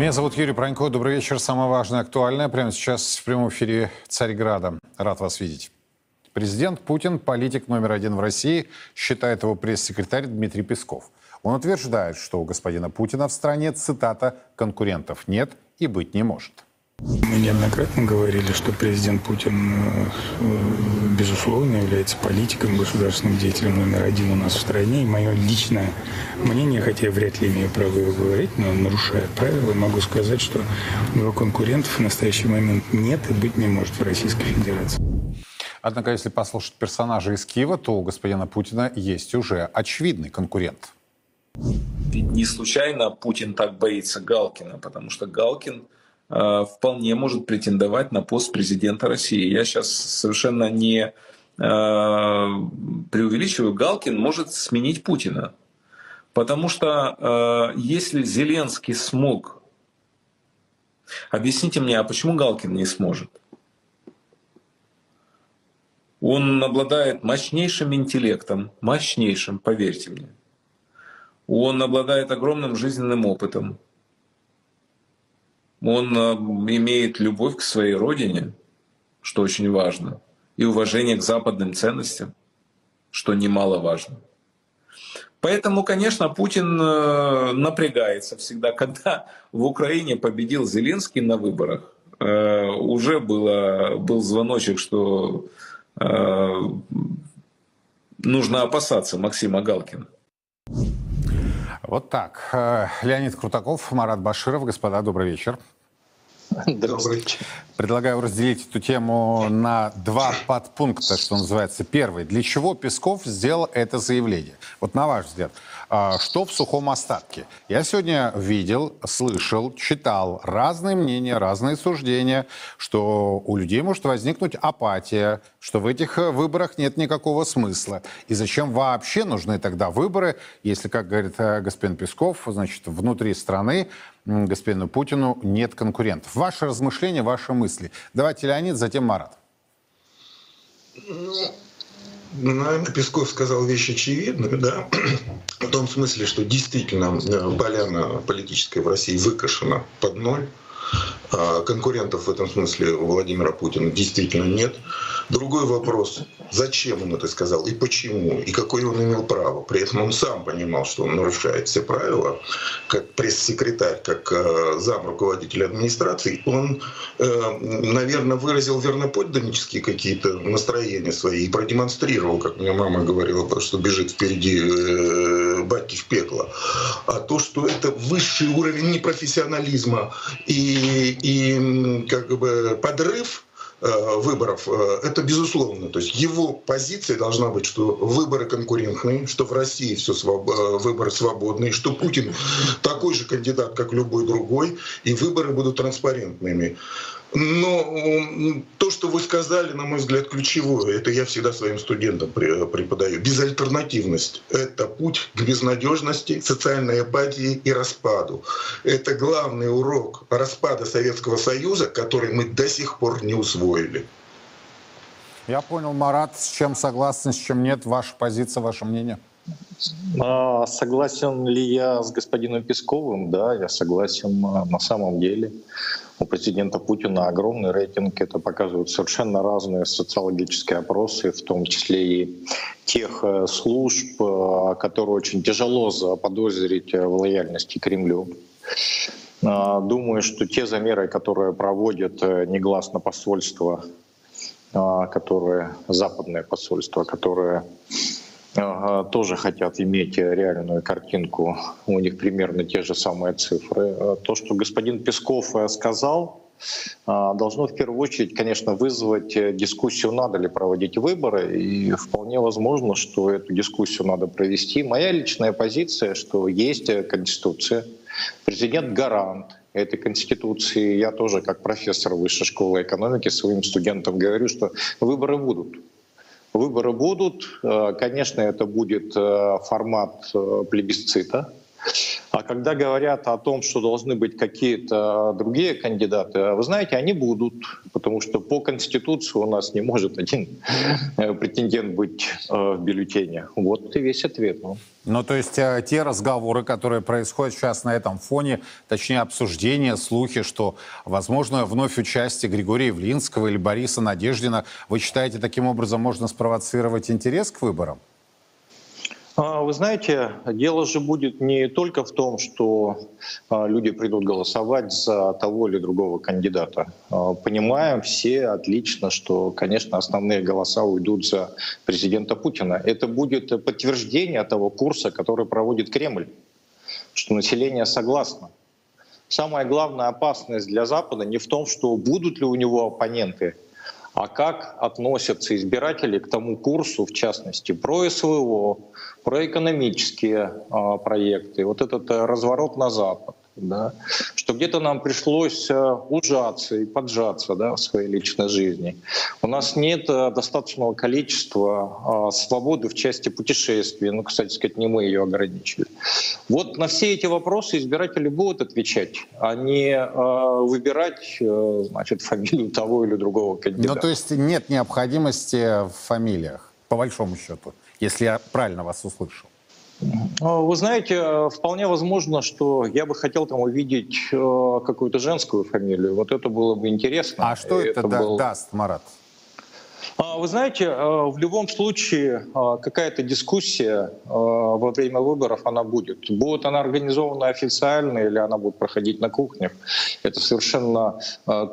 Меня зовут Юрий Пронько. Добрый вечер. Самое важное, актуальное прямо сейчас в прямом эфире Царьграда. Рад вас видеть. Президент Путин, политик номер один в России, считает его пресс-секретарь Дмитрий Песков. Он утверждает, что у господина Путина в стране, цитата, «конкурентов нет и быть не может». Мы неоднократно говорили, что президент Путин, э, безусловно, является политиком, государственным деятелем номер один у нас в стране. И мое личное мнение, хотя я вряд ли имею право его говорить, но нарушая правила, могу сказать, что у него конкурентов в настоящий момент нет и быть не может в Российской Федерации. Однако, если послушать персонажа из Киева, то у господина Путина есть уже очевидный конкурент. Ведь не случайно Путин так боится Галкина, потому что Галкин – вполне может претендовать на пост президента России. Я сейчас совершенно не э, преувеличиваю. Галкин может сменить Путина. Потому что э, если Зеленский смог, объясните мне, а почему Галкин не сможет? Он обладает мощнейшим интеллектом, мощнейшим, поверьте мне. Он обладает огромным жизненным опытом, он э, имеет любовь к своей родине, что очень важно, и уважение к западным ценностям, что немаловажно. Поэтому, конечно, Путин э, напрягается всегда. Когда в Украине победил Зеленский на выборах, э, уже было, был звоночек, что нужно опасаться Максима Галкина. Вот так. Э, Леонид Крутаков, Марат Баширов. Господа, добрый вечер. Добрый вечер. Предлагаю разделить эту тему на два подпункта, что называется. Первый. Для чего Песков сделал это заявление? Вот на ваш взгляд. А, что в сухом остатке. Я сегодня видел, слышал, читал разные мнения, разные суждения, что у людей может возникнуть апатия, что в этих э, выборах нет никакого смысла. И зачем вообще нужны тогда выборы, если, как говорит э, господин Песков, значит, внутри страны господину Путину нет конкурентов. Ваши размышления, ваши мысли. Давайте Леонид, затем Марат. Наверное, Песков сказал вещь очевидную, да, в том смысле, что действительно э, поляна политическая в России выкашена под ноль. А конкурентов в этом смысле у Владимира Путина действительно нет. Другой вопрос, зачем он это сказал и почему, и какое он имел право. При этом он сам понимал, что он нарушает все правила. Как пресс-секретарь, как э, зам руководителя администрации, он, э, наверное, выразил верноподданнические какие-то настроения свои и продемонстрировал, как мне мама говорила, что бежит впереди э, батьки в пекло. А то, что это высший уровень непрофессионализма и, и как бы подрыв Э, выборов, э, это безусловно. То есть его позиция должна быть, что выборы конкурентные, что в России все своб... Э, выборы свободные, что Путин такой же кандидат, как любой другой, и выборы будут транспарентными. Но то, что вы сказали, на мой взгляд, ключевое, это я всегда своим студентам преподаю. Безальтернативность — это путь к безнадежности, социальной апатии и распаду. Это главный урок распада Советского Союза, который мы до сих пор не усвоили. Я понял, Марат, с чем согласен, с чем нет. Ваша позиция, ваше мнение? А, согласен ли я с господином Песковым? Да, я согласен а, на самом деле у президента Путина огромный рейтинг. Это показывают совершенно разные социологические опросы, в том числе и тех э, служб, э, которые очень тяжело заподозрить в лояльности Кремлю. А, думаю, что те замеры, которые проводят э, негласно посольство, которые западное посольство, которое тоже хотят иметь реальную картинку. У них примерно те же самые цифры. Э, то, что господин Песков э, сказал, э, должно в первую очередь, конечно, вызвать дискуссию, надо ли проводить выборы. И вполне возможно, что эту дискуссию надо провести. Моя личная позиция, что есть Конституция, президент гарант этой Конституции. Я тоже, как профессор Высшей школы экономики, своим студентам говорю, что выборы будут. Выборы будут. Э, конечно, это будет э, формат э, плебисцита. А когда говорят о том, что должны быть какие-то другие кандидаты, вы знаете, они будут, потому что по Конституции у нас не может один э, претендент быть э, в бюллетене. Вот и весь ответ. Ну. Ну, то есть э, те разговоры, которые происходят сейчас на этом фоне, точнее обсуждения, слухи, что, возможно, вновь участие Григория Явлинского или Бориса Надеждина, вы считаете, таким образом можно спровоцировать интерес к выборам? А, Вы знаете, дело же будет не только в том, что а, люди придут голосовать за того или другого кандидата. А, Понимаем все отлично, что, конечно, основные голоса уйдут за президента Путина. Это будет подтверждение того курса, который проводит Кремль, что население согласно. Самая главная опасность для Запада не в том, что будут ли у него оппоненты, а как относятся избиратели к тому курсу, в частности, про СВО, про экономические а, проекты, вот этот э, разворот на Запад. Да, что где-то нам пришлось э, ужаться и поджаться да, в своей личной жизни. У нас нет э, достаточного количества а, свободы в части путешествий. Ну, кстати сказать, не мы ее ограничили. Вот на все эти вопросы избиратели будут отвечать, а не а, выбирать э, значит, фамилию того или другого кандидата. Ну, то есть нет необходимости в фамилиях, по большому счету, если я правильно вас услышал. А, Вы знаете, э, вполне возможно, что я бы хотел там увидеть э, какую-то женскую фамилию. Вот это было бы интересно. А что И это, да- был- даст, Марат? А, Вы знаете, э, в любом случае какая-то дискуссия во время выборов она будет. Будет она организована официально или она будет проходить на кухнях, это совершенно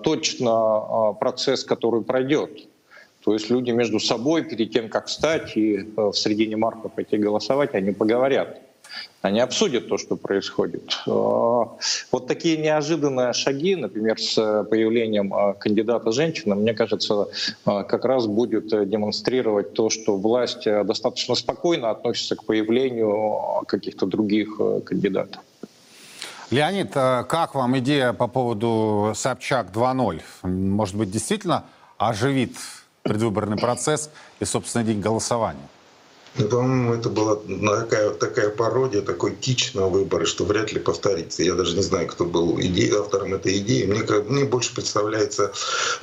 точно процесс, который пройдет. То есть люди между собой перед тем, как встать и э, в середине марта пойти голосовать, они поговорят. Они обсудят то, что происходит. Э, Вот такие неожиданные шаги, например, с э, появлением э, кандидата женщины, мне кажется, как раз будет демонстрировать то, что власть достаточно спокойно относится к появлению каких-то других кандидатов. Леонид, как вам идея по поводу Собчак 2.0? Может быть, действительно оживит предвыборный процесс и, собственно, день голосования? Ну, По-моему, это была такая, такая пародия, такой кич на выборы, что вряд ли повторится. Я даже не знаю, кто был иде- автором этой идеи. Мне, мне больше представляется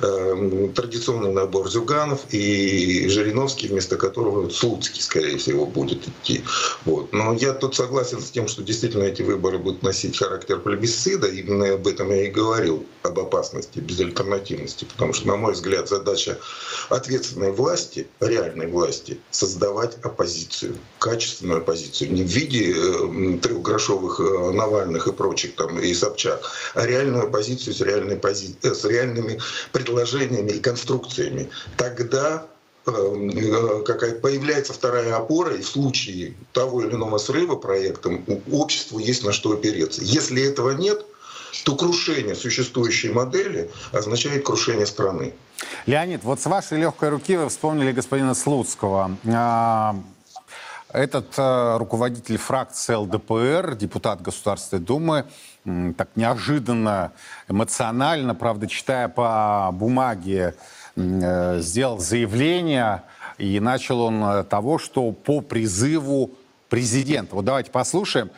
э, традиционный набор Зюганов и Жириновский, вместо которого Слуцкий, скорее всего, будет идти. Вот. Но я тут согласен с тем, что действительно эти выборы будут носить характер плебисцида. Именно об этом я и говорил, об опасности безальтернативности. Потому что, на мой взгляд, задача ответственной власти, реальной власти, создавать оппозицию, качественную оппозицию, не в виде э, трехгрошовых э, Навальных и прочих там и Собчак, а реальную оппозицию с, реальной пози- э, с реальными предложениями и конструкциями. Тогда какая появляется вторая опора, и в случае того или иного срыва проектом у- обществу есть на что опереться. Если этого нет, то крушение существующей модели означает крушение страны. Леонид, вот с вашей легкой руки вы вспомнили господина Слуцкого. Этот э, руководитель фракции ЛДПР, депутат Государственной Думы, так неожиданно, эмоционально, правда, читая по бумаге, э, сделал заявление, и начал он э, того, что по призыву президента. Вот давайте послушаем.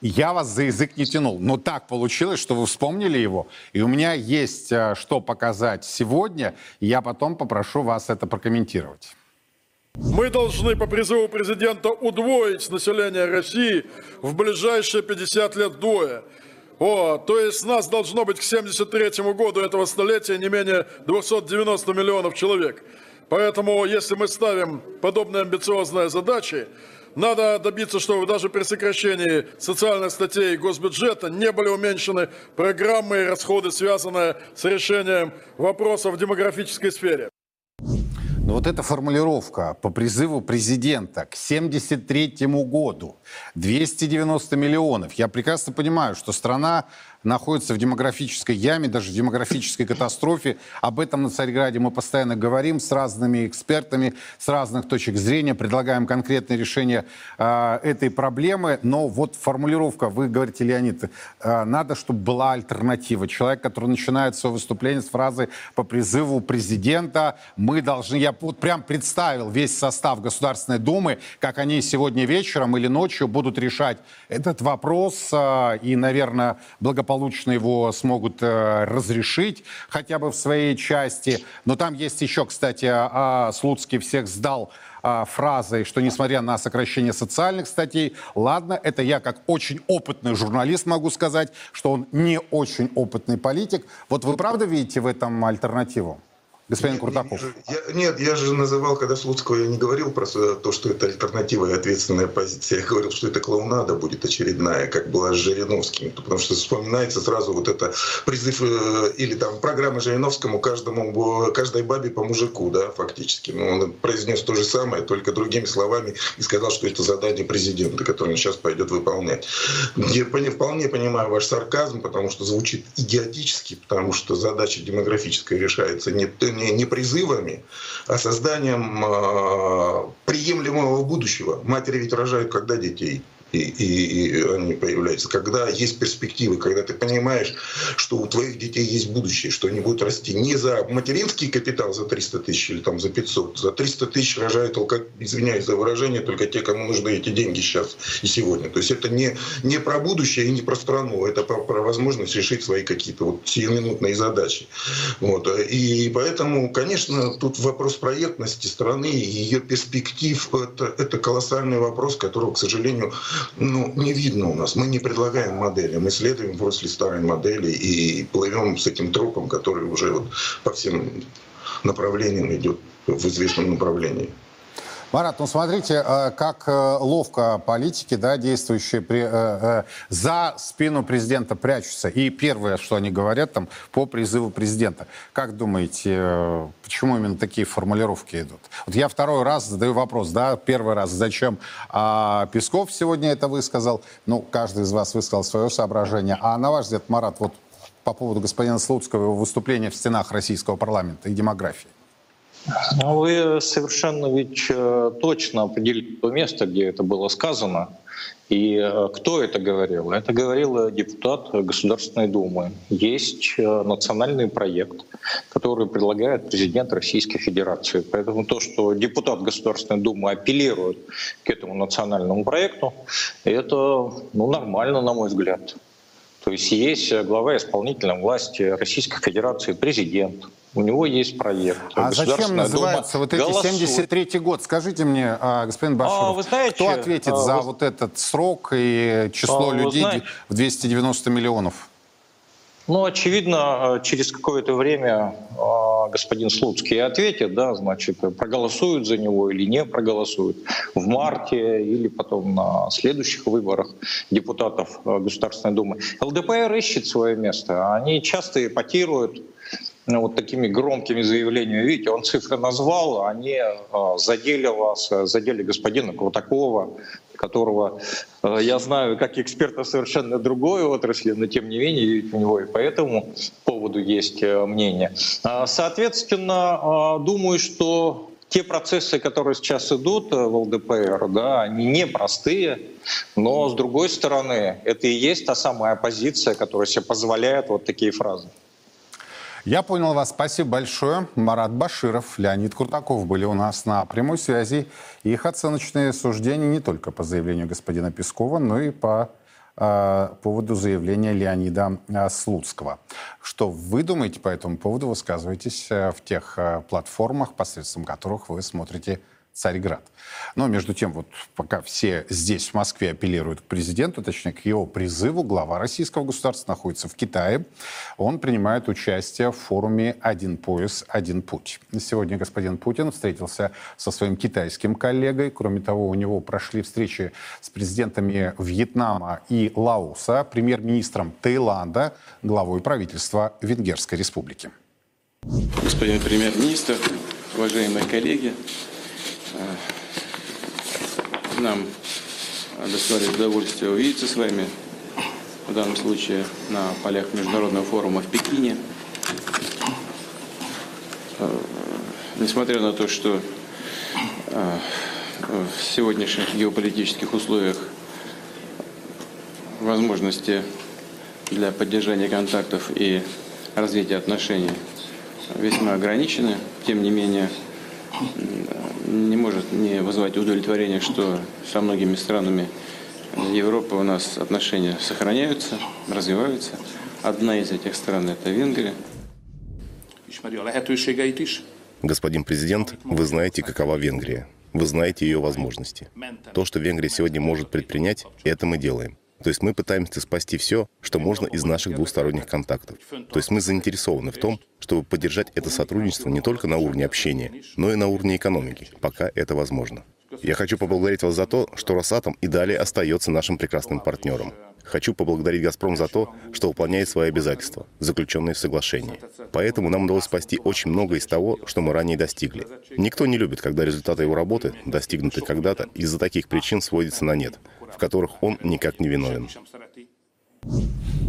Я вас за язык не тянул, но так получилось, что вы вспомнили его, и у меня есть что показать сегодня, я потом попрошу вас это прокомментировать. Мы должны по призыву президента удвоить население России в ближайшие 50 лет вдвое. О, то есть нас должно быть к 73 году этого столетия не менее 290 миллионов человек. Поэтому, если мы ставим подобные амбициозные задачи, надо добиться, чтобы даже при сокращении социальных статей госбюджета не были уменьшены программы и расходы, связанные с решением вопросов в демографической сфере. Но вот эта формулировка по призыву президента к 73 году 290 миллионов. Я прекрасно понимаю, что страна находится в демографической яме, даже в демографической катастрофе. Об этом на Царьграде мы постоянно говорим с разными экспертами, с разных точек зрения, предлагаем конкретные решения э, этой проблемы. Но вот формулировка, вы говорите, Леонид, э, надо, чтобы была альтернатива. Человек, который начинает свое выступление с фразы по призыву президента, мы должны, я вот прям представил весь состав Государственной Думы, как они сегодня вечером или ночью будут решать этот вопрос э, и, наверное, благополучно его смогут э, разрешить хотя бы в своей части. Но там есть еще, кстати, а, Слуцкий всех сдал а, фразой, что несмотря на сокращение социальных статей, ладно, это я как очень опытный журналист могу сказать, что он не очень опытный политик. Вот вы правда видите в этом альтернативу? Господин нет, Куртаков? Я, нет, я же называл, когда Слуцкого я не говорил про то, что это альтернатива и ответственная позиция. Я говорил, что это клоунада будет очередная, как была с Жириновским. Потому что вспоминается сразу вот это призыв э, или там программа Жириновскому каждому, каждой бабе по мужику, да, фактически. Но он произнес то же самое, только другими словами, и сказал, что это задание президента, которое он сейчас пойдет выполнять. Я вполне понимаю ваш сарказм, потому что звучит идиотически, потому что задача демографическая решается не, не, не призывами, а созданием э, приемлемого будущего. Матери ведь рожают когда детей? И, и, и они появляются. Когда есть перспективы, когда ты понимаешь, что у твоих детей есть будущее, что они будут расти не за материнский капитал за 300 тысяч или там за 500, за 300 тысяч рожают, извиняюсь за выражение, только те, кому нужны эти деньги сейчас и сегодня. То есть это не, не про будущее и не про страну, это про, про возможность решить свои какие-то вот сиюминутные задачи. Вот. И поэтому, конечно, тут вопрос проектности страны и ее перспектив это, это колоссальный вопрос, которого, к сожалению, ну, не видно у нас. Мы не предлагаем модели, мы следуем в русле старой модели и плывем с этим тропом, который уже вот по всем направлениям идет в известном направлении. Марат, ну смотрите, э, как э, ловко политики, да, действующие при, э, за спину президента прячутся. И первое, что они говорят там по призыву президента. Как думаете, почему именно такие формулировки идут? Вот я второй раз задаю вопрос, да, первый раз, зачем а Песков сегодня это высказал? Ну, каждый из вас высказал свое соображение. А на ваш взгляд, Марат, вот по поводу господина Слуцкого его выступления в стенах российского парламента и демографии? Ну, вы совершенно ведь э, точно определили то место, где это было сказано. И э, кто это говорил? Это говорил депутат Государственной Думы. Есть э, национальный проект, который предлагает президент Российской Федерации. Поэтому то, что депутат Государственной Думы апеллирует к этому национальному проекту, это ну, нормально, на мой взгляд. То есть есть глава исполнительной власти Российской Федерации, президент, у него есть проект. А зачем называется вот эти 73-й год? Скажите мне, а, господин Баширов, а, вы знаете, кто ответит а, за вы... вот этот срок и число а, людей знаете, в 290 миллионов? Ну, очевидно, через какое-то время а, господин Слуцкий ответит, да, значит, проголосуют за него или не проголосуют в марте или потом на следующих выборах депутатов Государственной Думы. ЛДПР ищет свое место. Они часто эпатируют вот такими громкими заявлениями. Видите, он цифры назвал, они а, задели вас, задели господина Крутакова, которого а, я знаю как эксперта совершенно другой отрасли, но тем не менее у него и по этому поводу есть э, мнение. А, соответственно, думаю, что те процессы, которые сейчас идут э, в ЛДПР, да, они непростые, но с другой стороны, это и есть та самая оппозиция, которая себе позволяет вот такие фразы. Я понял вас. Спасибо большое. Марат Баширов, Леонид Куртаков были у нас на прямой связи. Их оценочные суждения не только по заявлению господина Пескова, но и по э, поводу заявления Леонида э, Слуцкого. Что вы думаете по этому поводу, высказывайтесь э, в тех платформах, посредством которых вы смотрите Царьград. Но между тем, вот пока все здесь, в Москве, апеллируют к президенту, точнее, к его призыву, глава российского государства находится в Китае. Он принимает участие в форуме «Один пояс, один путь». Сегодня господин Путин встретился со своим китайским коллегой. Кроме того, у него прошли встречи с президентами Вьетнама и Лаоса, премьер-министром Таиланда, главой правительства Венгерской республики. Господин премьер-министр, уважаемые коллеги, нам доставляет удовольствие увидеться с вами. в данном случае на полях международного форума в Пекине. Э, несмотря на то, что э, в сегодняшних геополитических условиях возможности для поддержания контактов и развития отношений весьма ограничены, тем не менее не может не вызывать удовлетворение, что со многими странами Европы у нас отношения сохраняются, развиваются. Одна из этих стран – это Венгрия. Господин президент, вы знаете, какова Венгрия. Вы знаете ее возможности. То, что Венгрия сегодня может предпринять, это мы делаем. То есть мы пытаемся спасти все, что можно из наших двусторонних контактов. То есть мы заинтересованы в том, чтобы поддержать это сотрудничество не только на уровне общения, но и на уровне экономики, пока это возможно. Я хочу поблагодарить вас за то, что Росатом и далее остается нашим прекрасным партнером. Хочу поблагодарить «Газпром» за то, что выполняет свои обязательства, заключенные в соглашении. Поэтому нам удалось спасти очень много из того, что мы ранее достигли. Никто не любит, когда результаты его работы, достигнутые когда-то, из-за таких причин сводятся на нет, в которых он никак не виновен.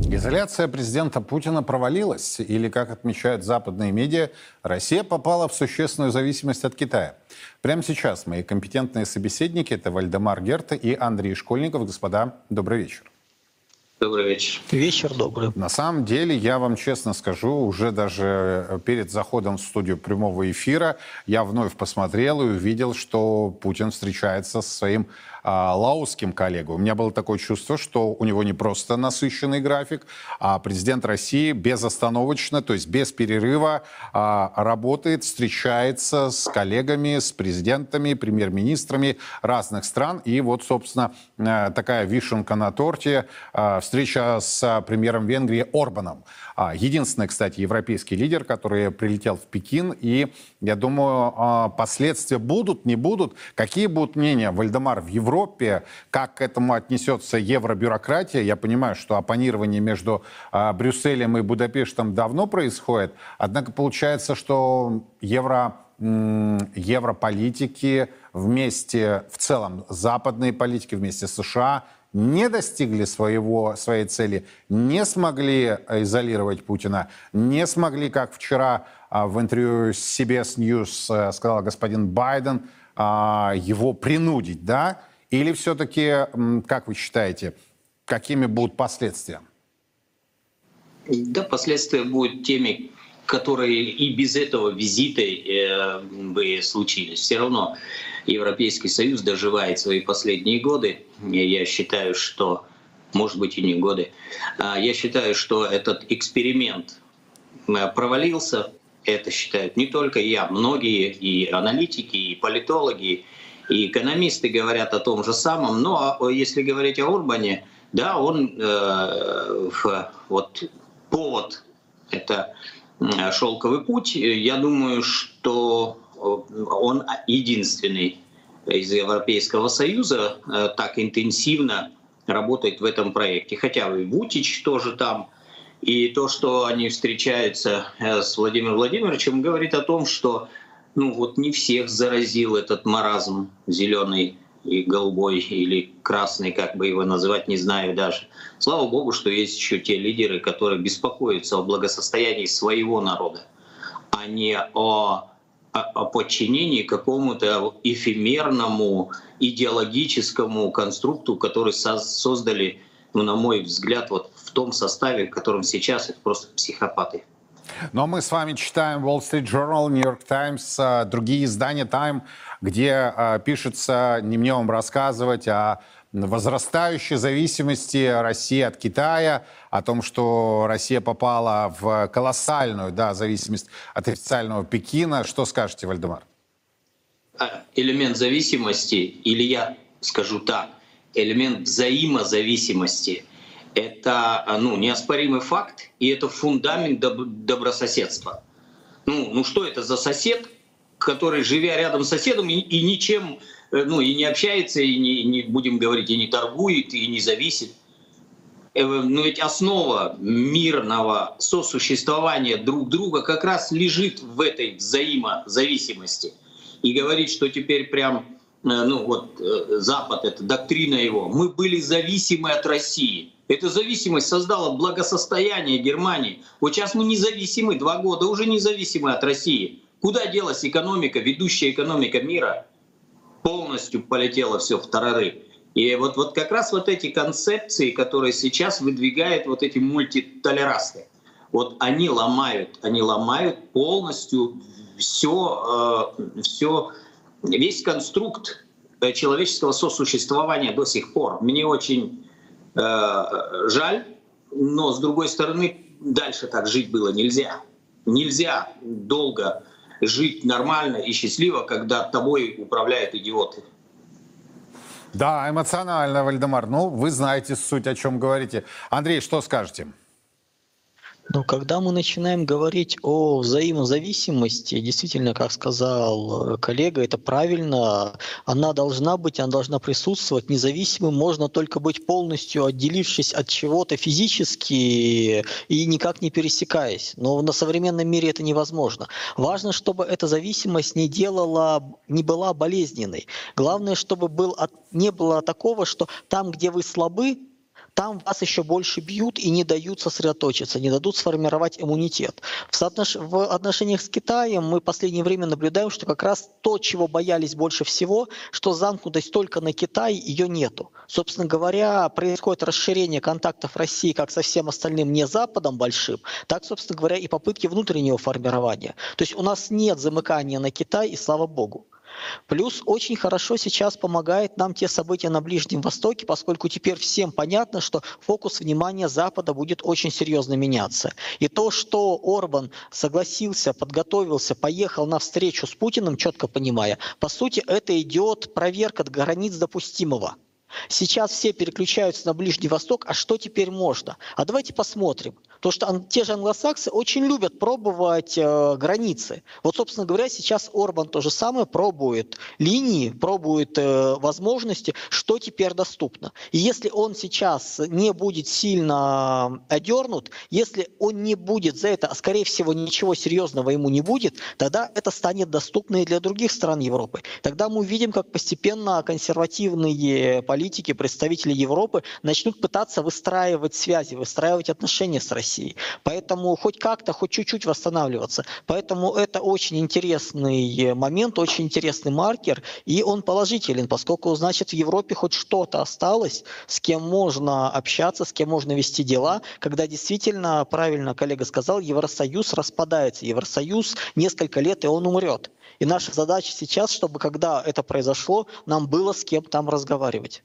Изоляция президента Путина провалилась, или, как отмечают западные медиа, Россия попала в существенную зависимость от Китая. Прямо сейчас мои компетентные собеседники – это Вальдемар Герта и Андрей Школьников. Господа, добрый вечер. Добрый вечер. Вечер добрый. На самом деле, я вам честно скажу, уже даже э, перед заходом в студию прямого эфира я вновь посмотрел и увидел, что Путин встречается со своим а, лаосским коллегой. У меня было такое чувство, что у него не просто насыщенный график, а президент России безостановочно, то есть без перерыва а, работает, встречается с коллегами, с президентами, премьер-министрами разных стран. И вот, собственно, э, такая вишенка на торте, а, встреча с премьером Венгрии Орбаном. А, единственный, кстати, европейский лидер, который прилетел в Пекин. И я думаю, а, последствия будут, не будут. Какие будут мнения, Вальдемар, в Европе? Как к этому отнесется евробюрократия? Я понимаю, что оппонирование между а, Брюсселем и Будапештом давно происходит. Однако получается, что евро европолитики вместе, в целом западные политики вместе с США не достигли своего, своей цели, не смогли изолировать Путина, не смогли, как вчера а, в интервью CBS News э, сказал господин Байден, а, его принудить, да? Или все-таки, как вы считаете, какими будут последствия? Да, последствия будут теми, которые и без этого визита э, бы случились. Все равно Европейский Союз доживает свои последние годы. Я считаю, что, может быть, и не годы, а я считаю, что этот эксперимент э, провалился. Это считают не только я, многие и аналитики, и политологи, и экономисты говорят о том же самом. Но если говорить о Орбане, да, он э, вот повод это шелковый путь. Я думаю, что он единственный из Европейского Союза э, так интенсивно работает в этом проекте. Хотя и Вутич тоже там. И то, что они встречаются э, с Владимиром Владимировичем, говорит о том, что ну вот не всех заразил этот маразм зеленый и голубой или красный, как бы его называть, не знаю даже. Слава богу, что есть еще те лидеры, которые беспокоятся о благосостоянии своего народа, а не о о подчинении какому-то эфемерному идеологическому конструкту, который создали, ну, на мой взгляд, вот в том составе, в котором сейчас это просто психопаты. Но мы с вами читаем Wall Street Journal, New York Times, а, другие издания Time, где а, пишется, не мне вам рассказывать, о возрастающей зависимости России от Китая, о том, что Россия попала в колоссальную да, зависимость от официального Пекина. Что скажете, Вальдемар? А, элемент зависимости, или я скажу так, элемент взаимозависимости — это а, ну, неоспоримый факт, и это фундамент доб- добрососедства. Ну, ну что это за сосед, который, живя рядом с соседом и, и ничем Э, ну, и не общается, и не, не будем говорить, и не торгует, и не зависит. Э, но ведь основа мирного сосуществования друг друга как раз лежит в этой взаимозависимости. И говорить, что теперь прям ну вот э, Запад, это доктрина его, мы были зависимы от России. Эта зависимость создала благосостояние Германии. Вот сейчас мы независимы, два года уже независимы от России. Куда делась экономика, ведущая экономика мира? Полностью полетело все в тарары. И вот, вот как раз вот эти концепции, которые сейчас выдвигают вот эти мультитолерасты, вот они ломают, они ломают полностью все, э, все, весь конструкт э, человеческого сосуществования до сих пор. Мне очень э, жаль, но с другой стороны, дальше так жить было нельзя. Нельзя долго жить нормально и счастливо, когда тобой управляют идиоты. Да, эмоционально, Вальдемар. Ну, вы знаете суть, о чем говорите. Андрей, что скажете? Ну, когда мы начинаем говорить о взаимозависимости, действительно, как сказал э, коллега, это правильно, она должна быть, она должна присутствовать. Независимым можно только быть полностью отделившись от чего-то физически и никак не пересекаясь. Но на современном мире это невозможно. Важно, чтобы эта зависимость не делала, не была болезненной. Главное, чтобы был, не было такого, что там, где вы слабы, там вас еще больше бьют и не дают сосредоточиться, не дадут сформировать иммунитет. В, соотнош... в отношениях с Китаем мы в последнее время наблюдаем, что как раз то, чего боялись больше всего, что замкнутость только на Китай, ее нету. Собственно говоря, происходит расширение контактов России как со всем остальным не Западом большим, так, собственно говоря, и попытки внутреннего формирования. То есть у нас нет замыкания на Китай, и слава богу. Плюс очень хорошо сейчас помогает нам те события на Ближнем Востоке, поскольку теперь всем понятно, что фокус внимания Запада будет очень серьезно меняться. И то, что Орбан согласился, подготовился, поехал на встречу с Путиным, четко понимая, по сути, это идет проверка границ допустимого. Сейчас все переключаются на Ближний Восток, а что теперь можно? А давайте посмотрим. То, что те же англосаксы очень любят пробовать э, границы. Вот, собственно говоря, сейчас Орбан то же самое пробует линии, пробует э, возможности, что теперь доступно. И если он сейчас не будет сильно одернут, если он не будет за это, а скорее всего ничего серьезного ему не будет, тогда это станет доступно и для других стран Европы. Тогда мы увидим, как постепенно консервативные политики, представители Европы начнут пытаться выстраивать связи, выстраивать отношения с Россией. России. Поэтому хоть как-то, хоть чуть-чуть восстанавливаться. Поэтому это очень интересный момент, очень интересный маркер, и он положителен, поскольку, значит, в Европе хоть что-то осталось, с кем можно общаться, с кем можно вести дела, когда действительно, правильно коллега сказал, Евросоюз распадается. Евросоюз несколько лет, и он умрет. И наша задача сейчас, чтобы когда это произошло, нам было с кем там разговаривать.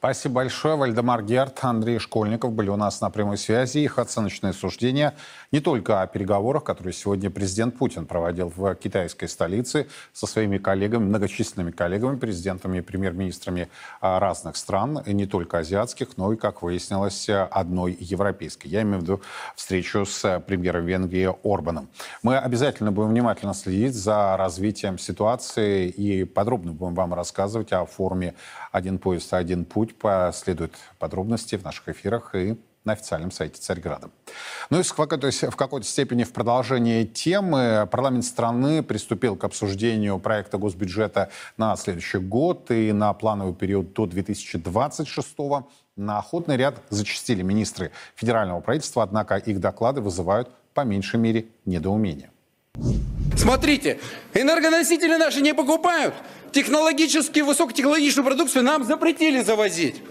Спасибо большое. Вальдемар Герт, Андрей Школьников были у нас на прямой связи. Их оценочные суждения не только о переговорах, которые сегодня президент Путин проводил в китайской столице со своими коллегами, многочисленными коллегами, президентами и премьер-министрами а, разных стран, и не только азиатских, но и, как выяснилось, одной европейской. Я имею в виду встречу с премьером Венгрии Орбаном. Мы обязательно будем внимательно следить за развитием ситуации и подробно будем вам рассказывать о форуме «Один поезд, один путь», путь последуют подробности в наших эфирах и на официальном сайте Царьграда. Ну и в какой-то, в какой-то степени в продолжении темы парламент страны приступил к обсуждению проекта госбюджета на следующий год и на плановый период до 2026 года. На охотный ряд зачастили министры федерального правительства, однако их доклады вызывают по меньшей мере недоумение. Смотрите, энергоносители наши не покупают, технологически высокотехнологичную продукцию нам запретили завозить.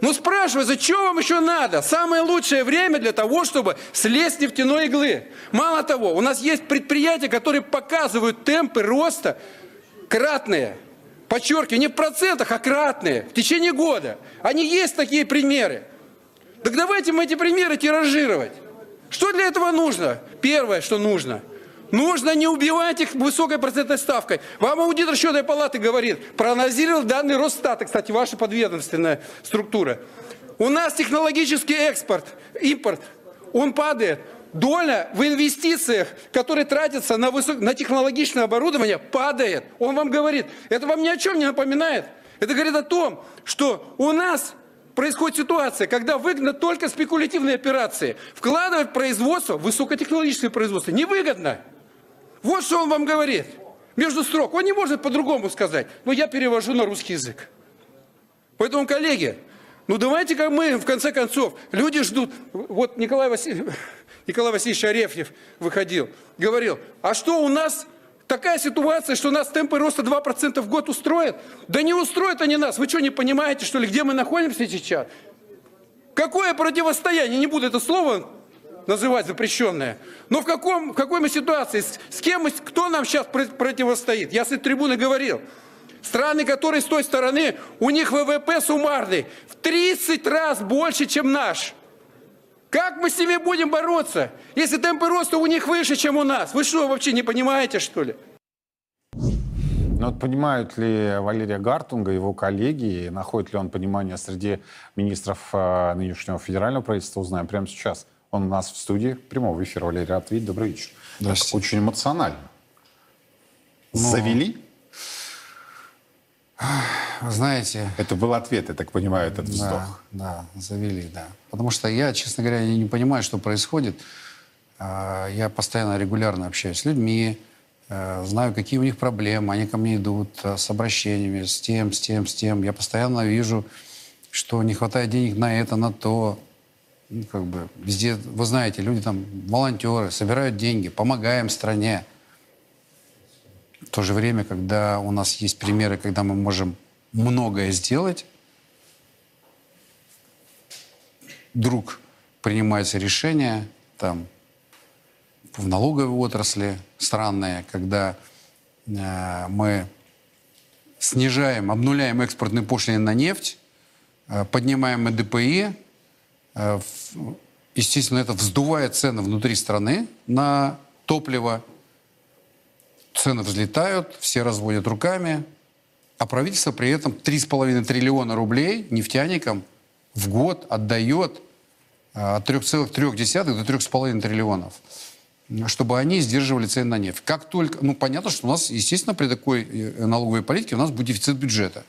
Ну спрашиваю, зачем вам еще надо? Самое лучшее время для того, чтобы слезть с нефтяной иглы. Мало того, у нас есть предприятия, которые показывают темпы роста кратные. Подчеркиваю, не в процентах, а кратные. В течение года. Они есть такие примеры. Так давайте мы эти примеры тиражировать. Что для этого нужно? Первое, что нужно – Нужно не убивать их высокой процентной ставкой. Вам аудитор счетной палаты говорит, проанализировал данный Росстата, кстати, ваша подведомственная структура. У нас технологический экспорт, импорт, он падает. Доля в инвестициях, которые тратятся на, высок... на технологичное оборудование, падает. Он вам говорит, это вам ни о чем не напоминает. Это говорит о том, что у нас происходит ситуация, когда выгодно только спекулятивные операции. Вкладывать в производство, высокотехнологическое производство, невыгодно. Вот что он вам говорит. между строк. Он не может по-другому сказать. Но я перевожу на русский язык. Поэтому, коллеги, ну давайте как мы, в конце концов, люди ждут. Вот Николай, Василь... Николай Васильевич Арефьев выходил, говорил, а что у нас такая ситуация, что нас темпы роста 2% в год устроят? Да не устроят они нас. Вы что, не понимаете, что ли, где мы находимся сейчас? Какое противостояние? Не буду это слово называть запрещенное. Но в, каком, в какой мы ситуации? С, с кем мы, кто нам сейчас противостоит? Я с этой трибуны говорил. Страны, которые с той стороны, у них ВВП суммарный в 30 раз больше, чем наш. Как мы с ними будем бороться, если темпы роста у них выше, чем у нас? Вы что, вообще не понимаете, что ли? Ну вот понимают ли Валерия Гартунга, его коллеги, находит ли он понимание среди министров э, нынешнего федерального правительства, узнаем прямо сейчас. Он у нас в студии прямого эфира. Валерий Ратвид, добрый вечер. Здравствуйте. Так, очень эмоционально. Ну, Завели? Знаете... Это был ответ, я так понимаю, этот вздох. Да, да, завели, да. Потому что я, честно говоря, не понимаю, что происходит. А, Я постоянно, регулярно общаюсь с людьми, э, знаю, какие у них проблемы, они ко мне идут э, с обращениями, с тем, с тем, с тем. Я постоянно вижу, что не хватает денег на это, на то. Как бы везде, вы знаете, люди там, волонтеры, собирают деньги, помогаем стране. В то же время, когда у нас есть примеры, когда мы можем многое сделать, вдруг принимается решение там в налоговой отрасли странное, когда э, мы снижаем, обнуляем экспортные пошлины на нефть, э, поднимаем ЭДПИ, в- естественно, это вздувает цены внутри страны на топливо, цены взлетают, все разводят руками, а правительство при этом 3,5 триллиона рублей нефтяникам в год отдает а, от 3,3 до 3,5 триллионов, чтобы они сдерживали цены на нефть. Как только, ну понятно, что у нас, естественно, при такой э, налоговой политике у нас будет дефицит бюджета.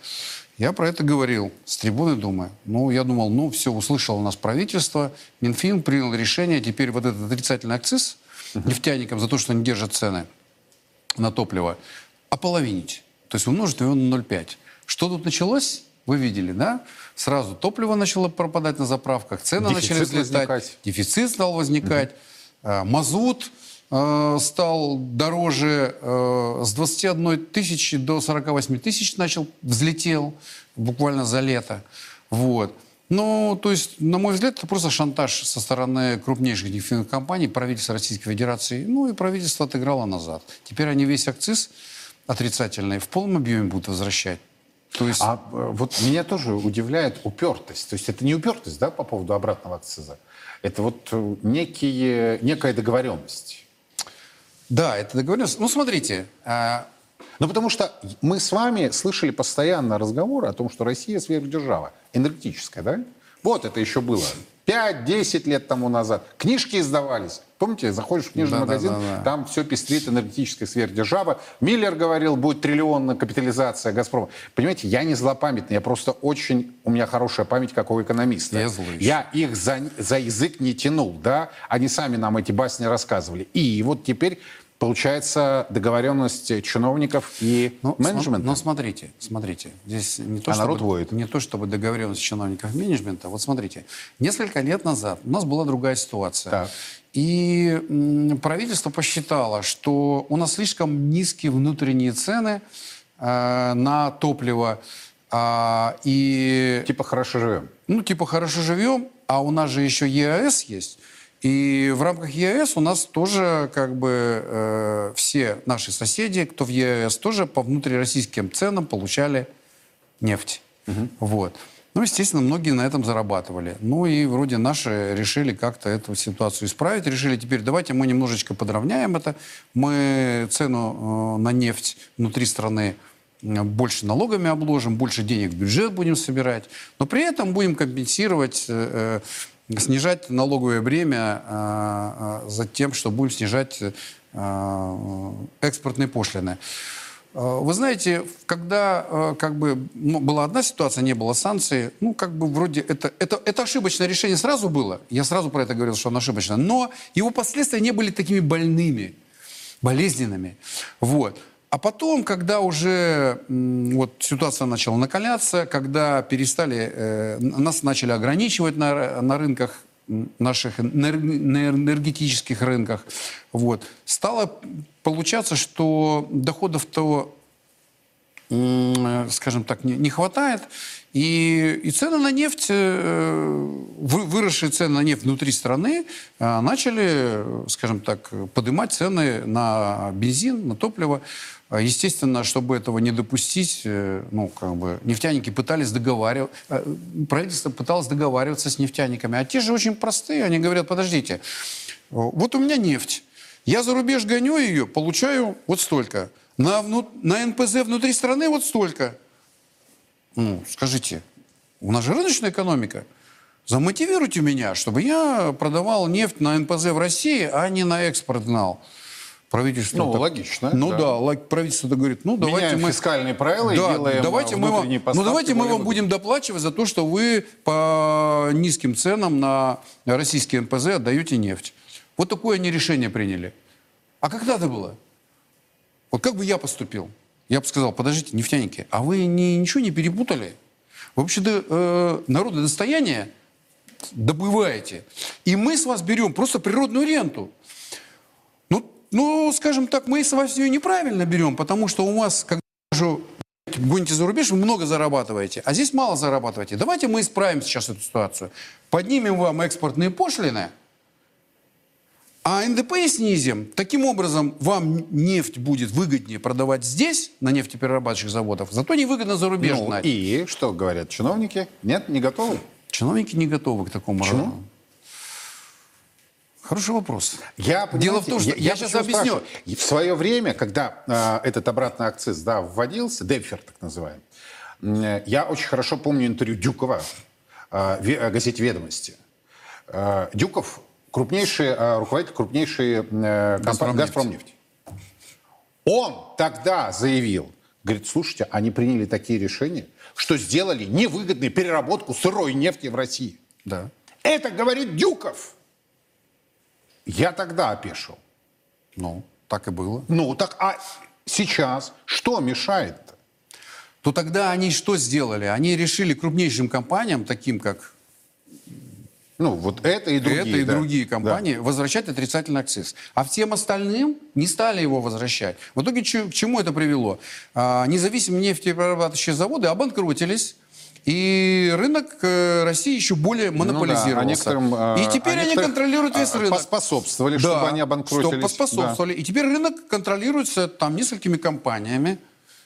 Я про это говорил с трибуны Думы. Ну, я думал, ну, все, услышало у нас правительство, Минфин принял решение, теперь вот этот отрицательный акциз нефтяникам за то, что они держат цены на топливо, ополовинить. То есть умножить его на 0,5. Что тут началось? Вы видели, да? Сразу топливо начало пропадать на заправках, цены Дефицит начали взлетать, возникать. дефицит стал возникать, э, мазут стал дороже э, с 21 тысячи до 48 тысяч начал, взлетел буквально за лето. Вот. Ну, то есть, на мой взгляд, это просто шантаж со стороны крупнейших нефтяных компаний, правительства Российской Федерации. Ну, и правительство отыграло назад. Теперь они весь акциз отрицательный в полном объеме будут возвращать. То есть... А э, вот меня тоже удивляет упертость. То есть это не упертость, да, по поводу обратного акциза? Это вот э, некие, некая договоренность. Да, это договоренность. Ну, смотрите, а, Ну, потому что мы с вами слышали постоянно разговоры о том, что Россия сверхдержава, энергетическая, да? Вот это еще было 5-10 лет тому назад. Книжки издавались. Помните, заходишь в книжный Да, да, магазин, да, да. там все пестрит энергетическая сверхдержава. Миллер говорил, будет триллионная капитализация «Газпрома». Понимаете, я не злопамятный, я просто очень... У меня хорошая память, как у экономиста. Я злой. Я их за, за язык не тянул, да? Они сами нам эти басни рассказывали. И вот теперь получается договоренность чиновников и Ну, менеджмента. см- ну, смотрите, смотрите. Здесь не то, А чтобы, народ воет. не то, чтобы договоренность чиновников менеджмента. Вот смотрите, несколько лет назад у нас была другая ситуация. Так. И м, правительство посчитало, что у нас слишком низкие внутренние цены э, на топливо. а, и Типа хорошо живем. ну, типа, хорошо живем, а у нас же еще ЕАЭС есть. И в рамках ЕАЭС у нас тоже как бы э, все наши соседи, кто в ЕАЭС, тоже по внутрироссийским ценам получали нефть. Вот. Ну, естественно, многие на этом зарабатывали. Ну и вроде наши решили как-то эту ситуацию исправить. Решили теперь, давайте мы немножечко подровняем это. Мы цену э, на нефть внутри страны э, больше налогами обложим, больше денег в бюджет будем собирать. Но при этом будем компенсировать, э, э, снижать налоговое бремя э, э, за тем, что будем снижать э, экспортные пошлины. Э, Вы знаете, когда э, как бы ну, была одна ситуация, не было санкций, ну как бы вроде это, это, это ошибочное решение сразу было. Я сразу про это говорил, что оно ошибочно. Но его последствия не были такими больными, болезненными. Вот. А потом, когда уже вот ситуация начала накаляться, когда перестали, э, нас начали ограничивать на, на рынках наших энер- на энергетических рынках, вот, стало получаться, что доходов-то э, скажем так, не, не хватает. И, и цены на нефть, э, вы- выросшие цены на нефть внутри страны, э, начали, э, скажем так, поднимать цены на бензин, на топливо. А, Естественно, чтобы этого не допустить, э, ну, как бы, нефтяники пытались договариваться, правительство пыталось договариваться с нефтяниками. А те же очень простые, они говорят, подождите, вот у меня нефть, я за рубеж гоню ее, получаю вот столько. На, вну- на НПЗ внутри страны вот столько. Ну, скажите, у нас же рыночная экономика. Замотивируйте меня, чтобы я продавал нефть на НПЗ в России, а не на экспорт гнал. Правительство Ну, так- логично, Ну да. да, правительство говорит, ну давайте Меняем мы... фискальные правила и Да, делаем давайте а, мы вам, ну давайте мы вам будем доплачивать за то, что вы по низким ценам на российские НПЗ отдаете нефть. Вот такое они решение приняли. А когда это было? Вот как бы я поступил? Я бы сказал, подождите, нефтяники, а вы не, ничего не перепутали? Вы вообще-то э, народное достояние добываете, и мы с вас берем просто природную ренту. Ну, скажем так, мы с вас ее неправильно берем, потому что у вас, когда же гоните за рубеж, вы много зарабатываете, а здесь мало зарабатываете. Давайте мы исправим сейчас эту ситуацию. Поднимем вам экспортные пошлины, а НДП снизим. Таким образом, вам нефть будет выгоднее продавать здесь, на нефтеперерабатывающих заводах, зато невыгодно за рубеж Ну, и что говорят чиновники? Нет, не готовы? Чиновники не готовы к такому. Почему? Хороший вопрос. Я, Дело в том, что я, сейчас почему объясню. В свое время, когда э, этот обратный акциз да, вводился, Депфер так называемый, м, я очень хорошо помню интервью Дюкова э, в э, газете «Ведомости». Э, Дюков крупнейший, э, руководитель крупнейшей э, компании. «Газпромнефть». Он тогда заявил, говорит, слушайте, они приняли такие решения, что сделали невыгодную переработку сырой нефти в России. Да. Это говорит Дюков. Я тогда опешил. Ну, так и было. Ну, так а сейчас что мешает-то? То тогда они что сделали? Они решили крупнейшим компаниям, таким как Ну, вот это и другие. это и да. другие компании, возвращать отрицательный акциз. А всем остальным не стали его возвращать. В итоге к чему это привело? А, независимые нефтеперерабатывающие заводы обанкротились, и рынок э, России еще более Ну да, монополизировался. а некоторым, э, и теперь а они контролируют весь а, рынок. поспособствовали, чтобы они обанкротились. Чтобы поспособствовали. И теперь рынок контролируется там несколькими компаниями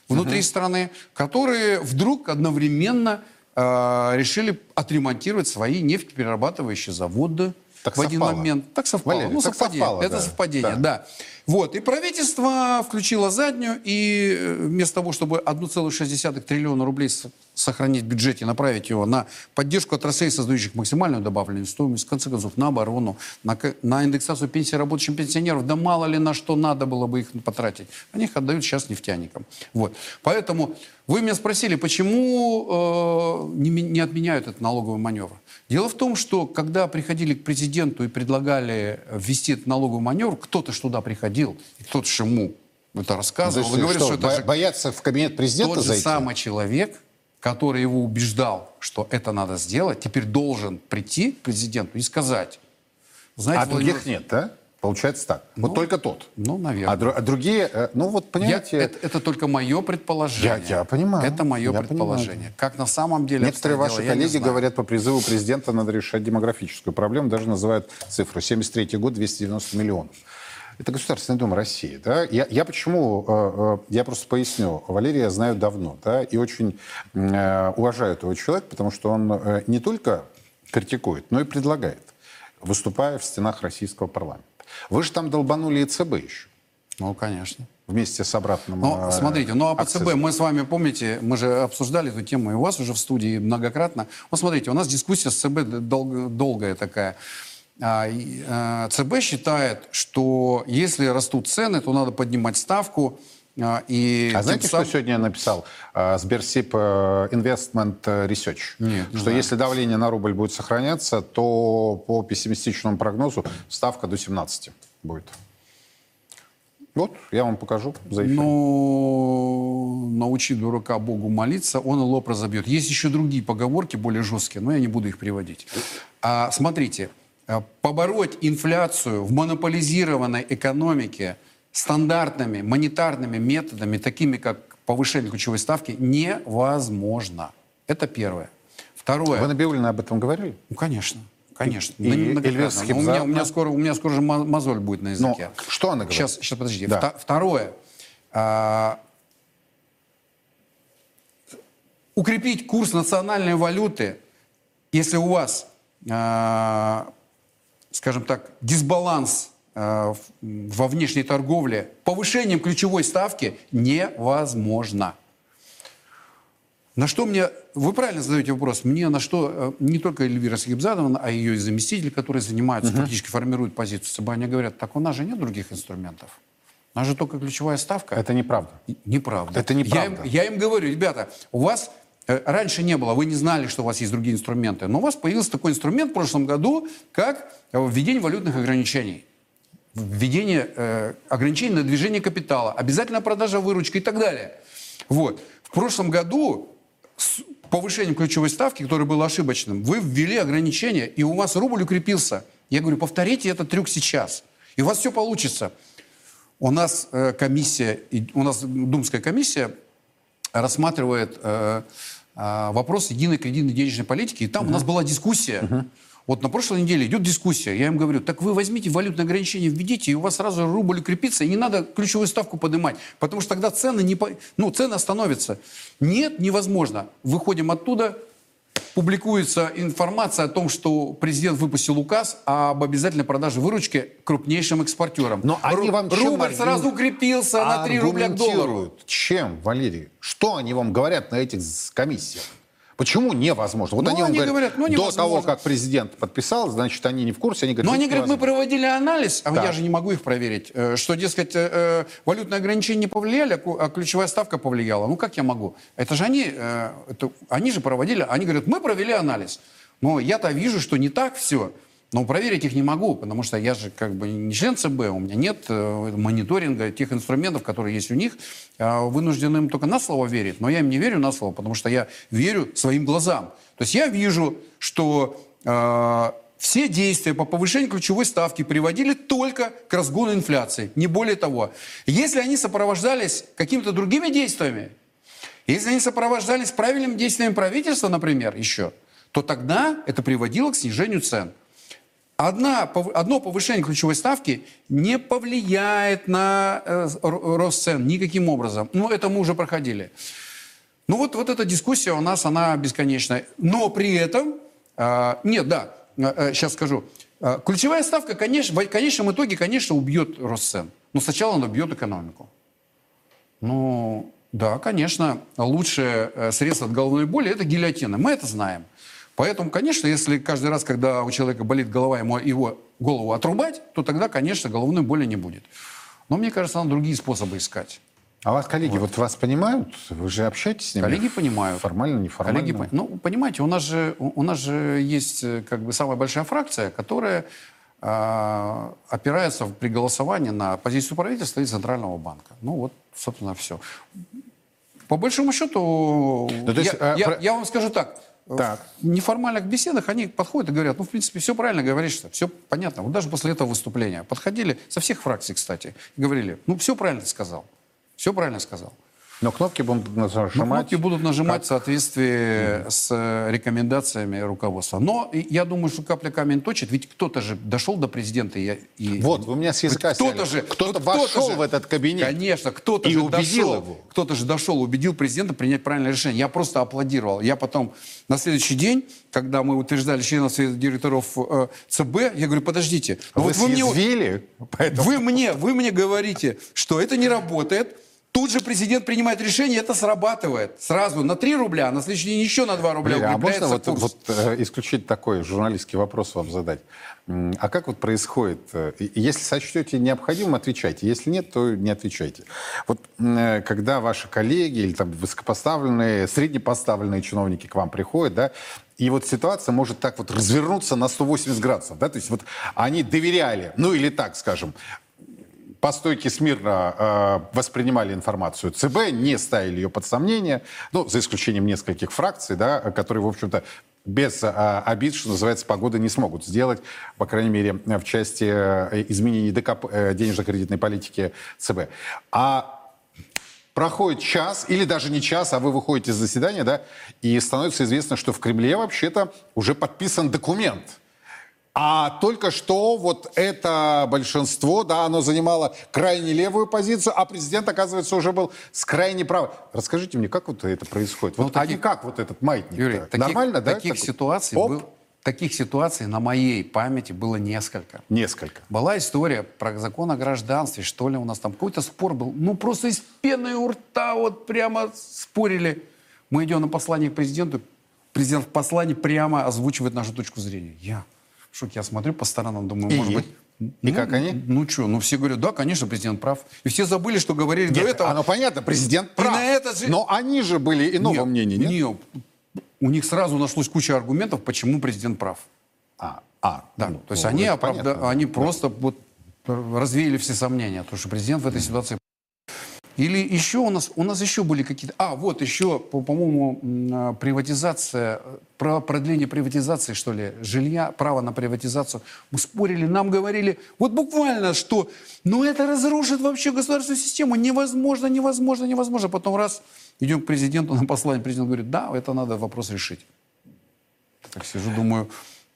внутри страны, которые вдруг одновременно э, решили отремонтировать свои нефтеперерабатывающие заводы Так в один совпало. момент. Так совпало. Валерий, ну, так совпадение. совпало, Это да. совпадение, Да. да. Вот. И правительство включило заднюю, и э, вместо того, чтобы 1,6 триллиона рублей сохранить в бюджете, направить его на поддержку отраслей, создающих максимальную добавленную стоимость, в конце концов, на оборону, на, на индексацию пенсий рабочим пенсионеров, да мало ли на что надо было бы их потратить. Они их отдают сейчас нефтяникам. Вот. Поэтому вы меня спросили, почему э, не, не отменяют этот налоговый маневр. Дело в том, что когда приходили к президенту и предлагали ввести этот налоговый маневр, кто-то ж туда приходил, и кто-то ж ему это То рассказывал, есть и говорил, что, что это бо- же боятся в кабинет президента тот же зайти? самый человек, который его убеждал, что это надо сделать, теперь должен прийти к президенту и сказать. Знаете, а Владимир- других нет, да? Получается так. Ну, вот только тот. Ну, наверное. А, дру- а другие, э, ну вот Я- понимаете, это, это только мое предположение. Я- я понимаю. Это мое Я предположение. понимаю. Как на самом деле некоторые ваши я не коллеги говорят, по призыву президента надо решать демографическую проблему, даже называют цифру. 73 год, 290 миллионов. Это Государственная Дума России. Да? Я, я почему, э, э, я просто поясню. Валерия я знаю давно да, и очень уважаю этого человека, потому что он не только критикует, но и предлагает, выступая в стенах российского парламента. Вы же там долбанули и ЦБ еще. Ну, конечно. Вместе с обратным Ну, э, смотрите, ну а по акцизом. ЦБ мы с вами, помните, мы же обсуждали эту тему и у вас уже в студии многократно. Вот смотрите, у нас дискуссия с ЦБ дол- долгая такая. А, э, ЦБ считает, что если растут цены, то надо поднимать ставку. А, И А знаете, самым- что сегодня я написал? А, Сберсип э, Investment Research. Нет, не что знаю. если давление на рубль будет сохраняться, то по пессимистичному прогнозу ставка до 17 будет. Вот, я вам покажу за эфиром. Но научи дурака Богу молиться, он лоб разобьет. Есть еще другие поговорки, более жесткие, но я не буду их приводить. А, смотрите, а, побороть инфляцию в монополизированной экономике стандартными монетарными методами, такими как повышение ключевой ставки, невозможно. Это первое. Второе. Вы Набиуллина об этом говорили? Ну, конечно. Конечно. И многократно. Эльвира Но у, меня, у, меня скоро, у меня скоро же мо- мозоль будет на языке. Ну, что она говорит? Сейчас, сейчас подождите. Да. Второе. А, укрепить курс национальной валюты, если у вас, а, скажем так, дисбаланс во внешней торговле, повышением ключевой ставки невозможно. На что мне... Вы правильно задаете вопрос. Мне на что э, не только Эльвира Сагибзадовна, а ее и заместители, которые занимаются, фактически формируют позицию ЦБ, они говорят, так у нас же нет других инструментов. У нас же только ключевая ставка. Это неправда. Неправда. Это неправда. Я им, я им говорю, ребята, у вас э, раньше не было, вы не знали, что у вас есть другие инструменты, но у вас появился такой инструмент в прошлом году, как э, введение валютных ограничений. Введение э, ограничений на движение капитала, обязательная продажа выручки и так далее. Вот. В прошлом году с повышением ключевой ставки, которое было ошибочным, вы ввели ограничения, и у вас рубль укрепился. Я говорю, повторите этот трюк сейчас, и у вас все получится. У нас э, комиссия, у нас Думская комиссия рассматривает э, э, вопрос единой кредитной денежной политики, и там у нас была дискуссия. Вот на прошлой неделе идет дискуссия. Я им говорю, так вы возьмите валютные ограничения, введите, и у вас сразу рубль укрепится, и не надо ключевую ставку поднимать, потому что тогда цены, не по... ну, цены остановятся. Нет, невозможно. Выходим оттуда, публикуется информация о том, что президент выпустил указ об обязательной продаже выручки крупнейшим экспортерам. Но они Ру- вам чем Рубль аргу- сразу укрепился на 3 рубля к доллару. Чем, Валерий? Что они вам говорят на этих комиссиях? Почему невозможно? Вот Ну, они они говорят, говорят, ну, до того, как президент подписал, значит, они не в курсе, они говорят, Но «Ну, они говорят, мы невозможно». проводили анализ, а Так. я же не могу их проверить, э, что, дескать, э, э, валютные ограничения не повлияли, а а ключевая ставка повлияла. Ну, как я могу? Это же они, это, они же проводили, они говорят, мы провели анализ. Но я-то вижу, что не так все. Но проверить их не могу, потому что я же как бы не член ЦБ, у меня нет э, мониторинга тех инструментов, которые есть у них. А Вынужден им только на слово верить, но я им не верю на слово, потому что я верю своим глазам. То есть я вижу, что э, все действия по повышению ключевой ставки приводили только к разгону инфляции, не более того. Если они сопровождались какими-то другими действиями, если они сопровождались правильными действиями правительства, например, еще, то тогда это приводило к снижению цен. Одна, одно повышение ключевой ставки не повлияет на э, рост цен никаким образом. Ну, это мы уже проходили. Ну, вот, вот эта дискуссия у нас, она бесконечная. Но при этом, а, нет, да, сейчас скажу. А, ключевая ставка, конечно, в конечном итоге, конечно, убьет рост цен. Но сначала она убьет экономику. Ну, да, конечно, лучшее э, средство от головной боли – это гильотина. Мы это знаем. Поэтому, конечно, если каждый раз, когда у человека болит голова, ему его голову отрубать, то тогда, конечно, головной боли не будет. Но мне кажется, надо другие способы искать. А вас коллеги, вот. вас понимают? Вы же общаетесь с ними? Коллеги понимают. Формально, неформально? Коллеги, пон- ну, понимаете, у нас же, у нас же есть э, как бы самая большая фракция, которая а, опирается при голосовании на позицию правительства и Центрального банка. Ну вот, собственно, все. По большому счету, Ну, есть, я, э, я- про- я вам скажу так. Так. В неформальных беседах они подходят и говорят, ну, в принципе, все правильно говоришь, что все понятно. Вот даже после этого выступления подходили, со всех фракций, кстати, и говорили, ну, все правильно сказал. Все правильно сказал. Но кнопки будут Но нажимать. кнопки будут нажимать в соответствии с э, рекомендациями руководства. Но я думаю, что капля камень точит, ведь кто-то же дошел до президента и... и- Вот, вы меня с языка кто-то же... Кто-то вот вошел же- в этот кабинет Конечно, кто-то и же убедил дошел. его. Кто-то же дошел, убедил президента принять правильное решение. Я просто аплодировал. Я потом на следующий день, когда мы утверждали членов совета директоров э, ЦБ, я говорю, подождите. ну Вы вот мне- съязвили, поэтому... вы мне, вы мне говорите, что это не работает. Тут же президент принимает решение, это срабатывает. Сразу на 3 рубля, а на следующий день еще на 2 рубля Валерий, а можно вот, курс. вот, э, исключить такой журналистский вопрос вам задать? А как вот происходит, э, если сочтете необходимым, отвечайте, если нет, то не отвечайте. Вот э, когда ваши коллеги или там высокопоставленные, среднепоставленные чиновники к вам приходят, да, и вот ситуация может так вот развернуться на 180 градусов, да, то есть вот они доверяли, ну или так, скажем, по стойке смирно э, воспринимали информацию ЦБ, не ставили ее под сомнение, ну, за исключением нескольких фракций, да, которые, в общем-то, без а, обид, что называется, погоды не смогут сделать, по крайней мере, в части э, изменений ДКП, э, денежно-кредитной политики ЦБ. А проходит час, или даже не час, а вы выходите из заседания, да, и становится известно, что в Кремле вообще-то уже подписан документ – а только что вот это большинство, да, оно занимало крайне левую позицию, а президент, оказывается, уже был с крайне правой. Расскажите мне, как вот это происходит? Ну, вот таких- они как вот этот маятник? Юрий, таких, Нормально, да? таких Такой? ситуаций Оп. был- таких ситуаций на моей памяти было несколько. Несколько. Была история про закон о гражданстве, что ли, у нас там какой-то спор был. Ну, просто из пены у рта вот прямо спорили. Мы идем на послание к президенту, президент в послании прямо озвучивает нашу точку зрения. Я в шоке, я смотрю по сторонам, думаю, И? может быть... И ну, как они? Ну что, ну все говорят, да, конечно, президент прав. И все забыли, что говорили до Нет, этого. оно понятно, президент И прав. на это же- Но они же были иного Нет, мнения, нет? нет. У них сразу нашлось куча аргументов, почему президент прав. А, а, Да, ну, то есть ну, они, оправда- они просто вот развеяли все сомнения, то, что президент в этой ситуации... Или еще у нас, у нас еще были какие-то... А, вот еще, по- по-моему, а, приватизация, про продление приватизации, что ли, жилья, право на приватизацию. Мы спорили, нам говорили, вот буквально, что, ну это разрушит вообще государственную систему, невозможно, невозможно, невозможно. Потом раз, идем к президенту на послание, президент говорит, да, это надо вопрос решить. Так сижу, думаю,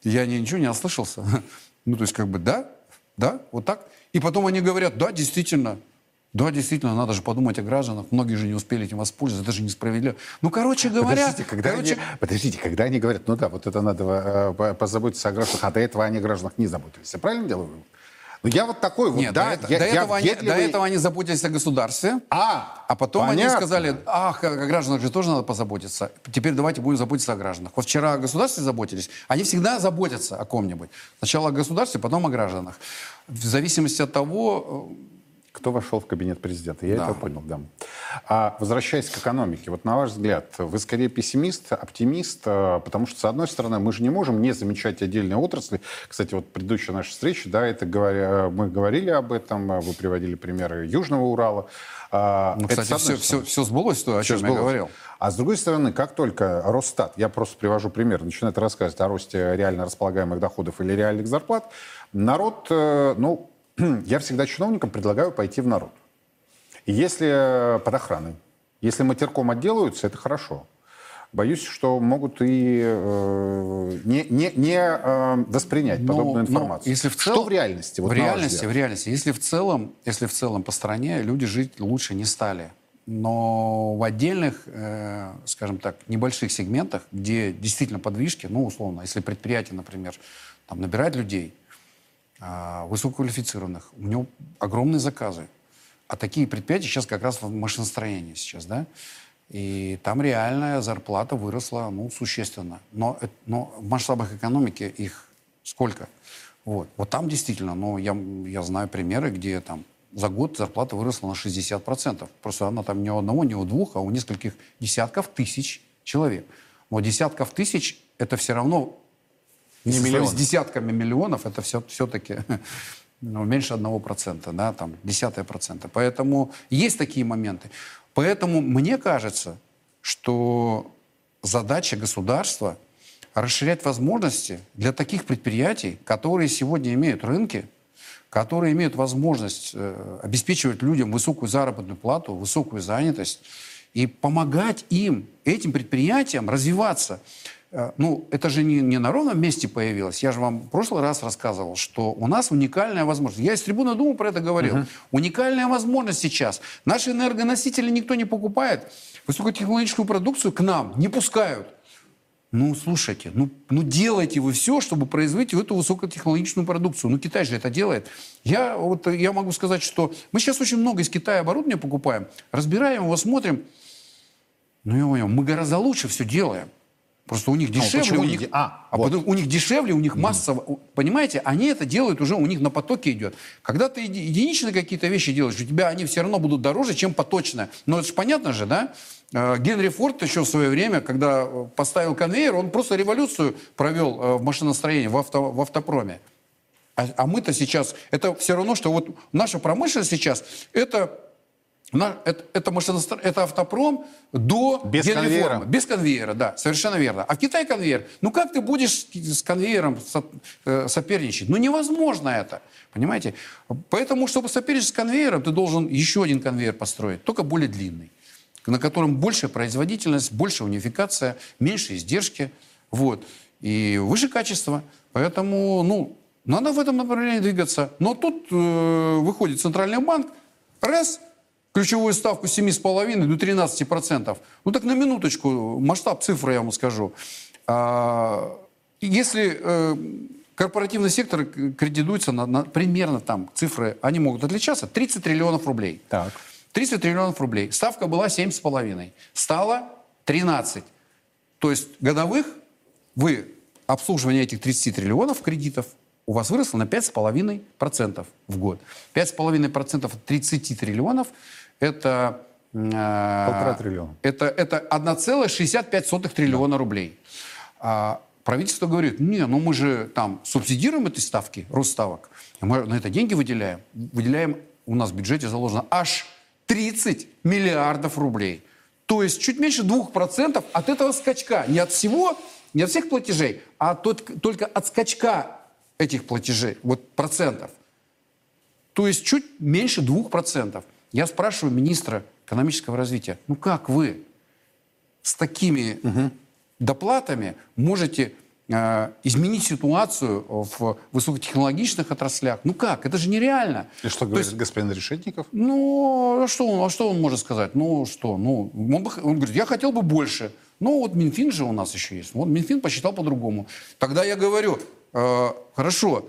я ни- ничего не ослышался. Ну, то есть, как бы, да, да, вот так. И потом они говорят, да, действительно, да, действительно, надо же подумать о гражданах. Многие же не успели этим воспользоваться, это же несправедливо. Ну, короче говоря... Подождите, когда, короче, они, подождите, когда они говорят, ну да, вот это надо э, по- позаботиться о гражданах, а до этого они о гражданах не заботились. Я правильно делаю? Ну я вот такой вот, Нет, да, до, это- я, до я этого они, до въедливый- этого они заботились о государстве, А, а потом они понятно. сказали, ах, о гражданах же тоже надо позаботиться. Теперь давайте будем заботиться о гражданах. Вот вчера о государстве заботились, они всегда заботятся о ком-нибудь. Сначала о государстве, потом о гражданах. В зависимости от того, э, Кто вошел в кабинет президента? Я Да. это понял, да. А, возвращаясь к экономике, вот на ваш взгляд, вы скорее пессимист, оптимист, а, потому что, с одной стороны, мы же не можем не замечать отдельные отрасли. Кстати, вот предыдущая наша встреча, да, это говоря, мы говорили об этом, а, вы приводили примеры Южного Урала. А, ну, это кстати, одной все, все, все сбылось, то, о чем я сбылось. говорил. А с другой стороны, как только Росстат, я просто привожу пример, начинает рассказывать о росте реально располагаемых доходов или реальных зарплат, народ, э, ну, я всегда чиновникам предлагаю пойти в народ. И если э, под охраной, если матерком отделаются, это хорошо. Боюсь, что могут и э, не, не, не э, воспринять Но- подобную но информацию. если в что целом- в реальности? Вот в реальности, в реальности. Если в целом, если в целом по стране люди жить лучше не стали, но в отдельных, э, скажем так, небольших сегментах, где действительно подвижки, ну условно, если предприятие, например, там набирает людей высококвалифицированных, у него огромные заказы, а такие предприятия сейчас как раз в машиностроении сейчас, да, и там реальная зарплата выросла, ну, существенно. Но, но в масштабах экономики их сколько? Вот, вот там действительно, ну, я, я знаю примеры, где там за год зарплата выросла на 60%. Просто она там не у одного, не у двух, а у нескольких десятков тысяч человек. Но десятков тысяч – это все равно Не миллион. С десятками миллионов это все, все-таки ну, меньше одного процента, да, там, десятое процента. Поэтому есть такие моменты. Поэтому мне кажется, что задача государства расширять возможности для таких предприятий, которые сегодня имеют рынки, которые имеют возможность э, обеспечивать людям высокую заработную плату, высокую занятость и помогать им, этим предприятиям развиваться. Э, Ну, это же не, не на ровном месте появилось. Я же вам в прошлый раз рассказывал, что у нас уникальная возможность. Я из трибуны Думы про это говорил. Уникальная возможность сейчас. Наши энергоносители никто не покупает. Высокотехнологическую продукцию к нам не пускают. Ну, слушайте, ну, ну делайте вы все, чтобы производить эту высокотехнологичную продукцию. Ну, Китай же это делает. Я, вот, я могу сказать, что мы сейчас очень много из Китая оборудования покупаем, разбираем его, смотрим. Ну, я понял, мы гораздо лучше все делаем. Просто у них дешевле, почему у них, а, а вот. потом у них дешевле, у них массово. У- Понимаете, они это делают уже, у них на потоке идет. Когда ты еди- единичные какие-то вещи делаешь, у тебя они все равно будут дороже, чем поточное. Но это же понятно же, да? Э, Генри Форд еще в свое время, когда э, поставил конвейер, он просто революцию провел э, в машиностроении, в, авто, в автопроме. А, а мы-то сейчас, это все равно, что вот наша промышленность сейчас, это это, это, машиностро... это автопром до Без гелеформы. конвейера. Без конвейера, да, совершенно верно. А в Китае конвейер. Ну как ты будешь с конвейером э, соперничать? Ну невозможно это, понимаете? Поэтому, чтобы соперничать с конвейером, ты должен еще один конвейер построить, только более длинный, на котором большая производительность, большая унификация, меньше издержки, вот, и выше качество. Поэтому, ну, надо в этом направлении двигаться. Но тут э, выходит Центральный банк, раз, ключевую ставку с 7,5 до 13%. Ну так на минуточку, масштаб цифры я вам скажу. А, если э, корпоративный сектор кредитуется на, на примерно там цифры, они могут отличаться, 30 триллионов рублей. Так. 30 триллионов рублей. Ставка была 7,5. Стала 13. То есть годовых вы обслуживание этих 30 триллионов кредитов у вас выросло на 5,5% в год. 5,5% от 30 триллионов – это... э, Полтора триллиона. Это, это 1,65 триллиона рублей. А правительство говорит, не, ну мы же там субсидируем эти ставки, рост ставок. Мы на это деньги выделяем. Выделяем, у нас в бюджете заложено аж 30 миллиардов рублей. То есть чуть меньше 2% от этого скачка. Не от всего, не от всех платежей, а тот- только от скачка этих платежей, вот процентов. То есть чуть меньше 2%. Я спрашиваю министра экономического развития, ну как вы с такими доплатами можете э, изменить ситуацию в высокотехнологичных отраслях? Ну как? Это же нереально. И что То говорит есть, господин Решетников? ну, а что, он, а что он может сказать? Ну, что? Ну, он, бы он говорит, я хотел бы больше. Ну, вот Минфин же у нас еще есть. Вот Минфин посчитал по-другому. Тогда я говорю, э, хорошо,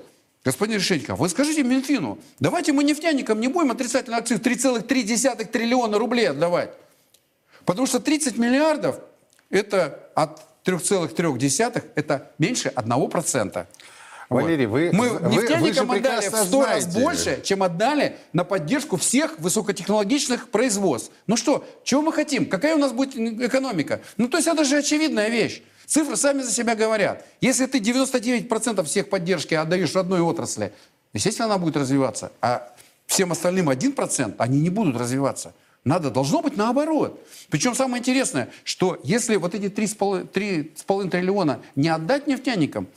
господин Решетников, вы скажите Минфину, давайте мы нефтяникам не будем отрицательный акциз 3,3 триллиона рублей отдавать. Потому что 30 миллиардов это от 3,3 это меньше 1%. Валерий, вы- Мы вы- вы нефтяникам же отдали в прекрасно 100 раз знаете. больше, чем отдали на поддержку всех высокотехнологичных производств. Ну что, чего мы хотим? Какая у нас будет экономика? Ну то есть это же очевидная вещь. Цифры сами за себя говорят. Если ты 99% всех поддержки отдаешь одной отрасли, естественно, она будет развиваться. А всем остальным 1% они не будут развиваться. Надо, должно быть наоборот. Причем самое интересное, что если вот эти 3,5 3,5 триллиона не отдать нефтяникам,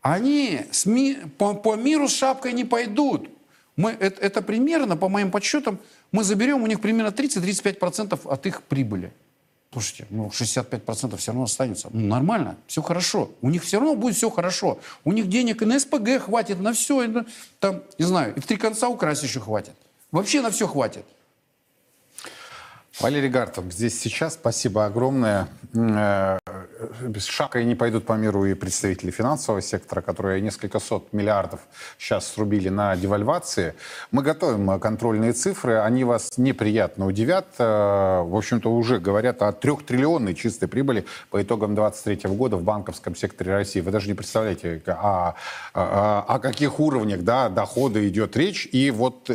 они с ми- по, по миру с шапкой не пойдут. Мы, это, это примерно, по моим подсчетам, мы заберем у них примерно 30-35% от их прибыли. Слушайте, ну 65% все равно останется. Ну, нормально, все хорошо. У них все равно будет все хорошо. У них денег и на СПГ хватит, на все. И на- там, не знаю, и в три конца украсть еще хватит. Вообще на все хватит. Валерий Гартов здесь сейчас. Спасибо огромное. Э, Без шага и не пойдут по миру и представители финансового сектора, которые несколько сот миллиардов сейчас срубили на девальвации. Мы готовим э, контрольные цифры. Они вас неприятно удивят. Э, В общем-то, уже говорят о трехтриллионной чистой прибыли по итогам 2023 года в банковском секторе России. Вы даже не представляете, о, о- о каких уровнях да, дохода идет речь. И вот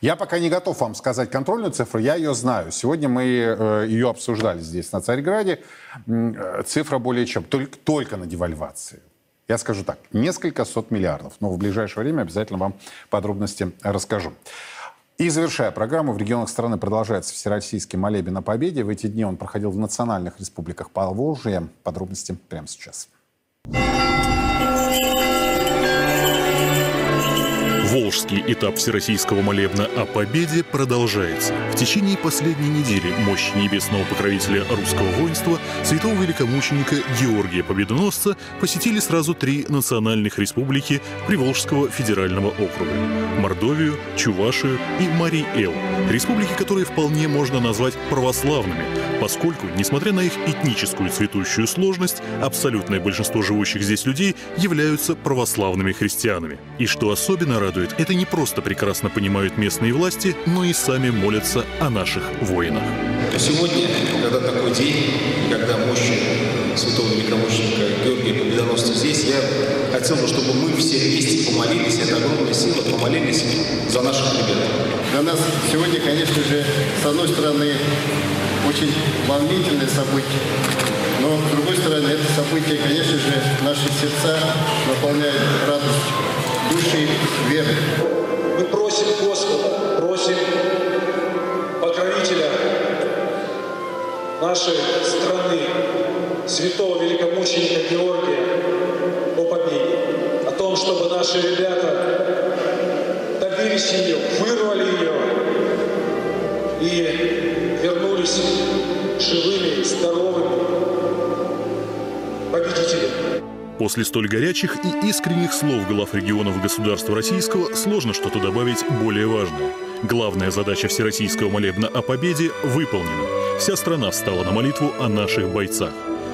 я пока не готов вам сказать контрольную цифру, я ее знаю. Сегодня мы э, ее обсуждали здесь, на Царьграде. Э, Цифра более чем, только, только на девальвации. Я скажу так, несколько сот миллиардов. Но в ближайшее время обязательно вам подробности расскажу. И завершая программу, в регионах страны продолжается Всероссийский молебен о победе. В эти дни он проходил в национальных республиках Поволжья. Подробности прямо сейчас. Волжский этап Всероссийского молебна о победе продолжается. В течение последней недели мощь небесного покровителя русского воинства, святого великомученика Георгия Победоносца, посетили сразу три национальных республики Приволжского федерального округа – Мордовию, Чувашию и Марий-Эл. Республики, которые вполне можно назвать православными, поскольку, несмотря на их этническую цветущую сложность, абсолютное большинство живущих здесь людей являются православными христианами. И что особенно радует, это не просто прекрасно понимают местные власти, но и сами молятся о наших воинах. Сегодня, когда такой день, когда мощь святого великомученика Георгия Победоносца здесь, я хотел бы, чтобы мы все вместе помолились, это огромная сила, помолились за наших ребят. Для нас сегодня, конечно же, с одной стороны, очень волнительное событие, но с другой стороны, это событие, конечно же, наши сердца, наполняет радость души веры. Мы просим Господа, просим покровителя нашей страны, святого великомученика Георгия о победе, о том, чтобы наши ребята добились ее, вырвали ее и вернулись живыми, здоровыми победителями. После столь горячих и искренних слов глав регионов государства российского сложно что-то добавить более важное. Главная задача Всероссийского молебна о победе выполнена. Вся страна встала на молитву о наших бойцах.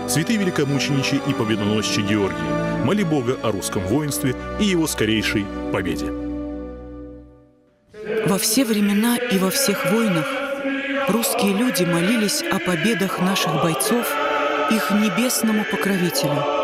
Святые великомученичи и победоносчи Георгия, моли Бога о русском воинстве и его скорейшей победе. Во все времена и во всех войнах русские люди молились о победах наших бойцов их небесному покровителю –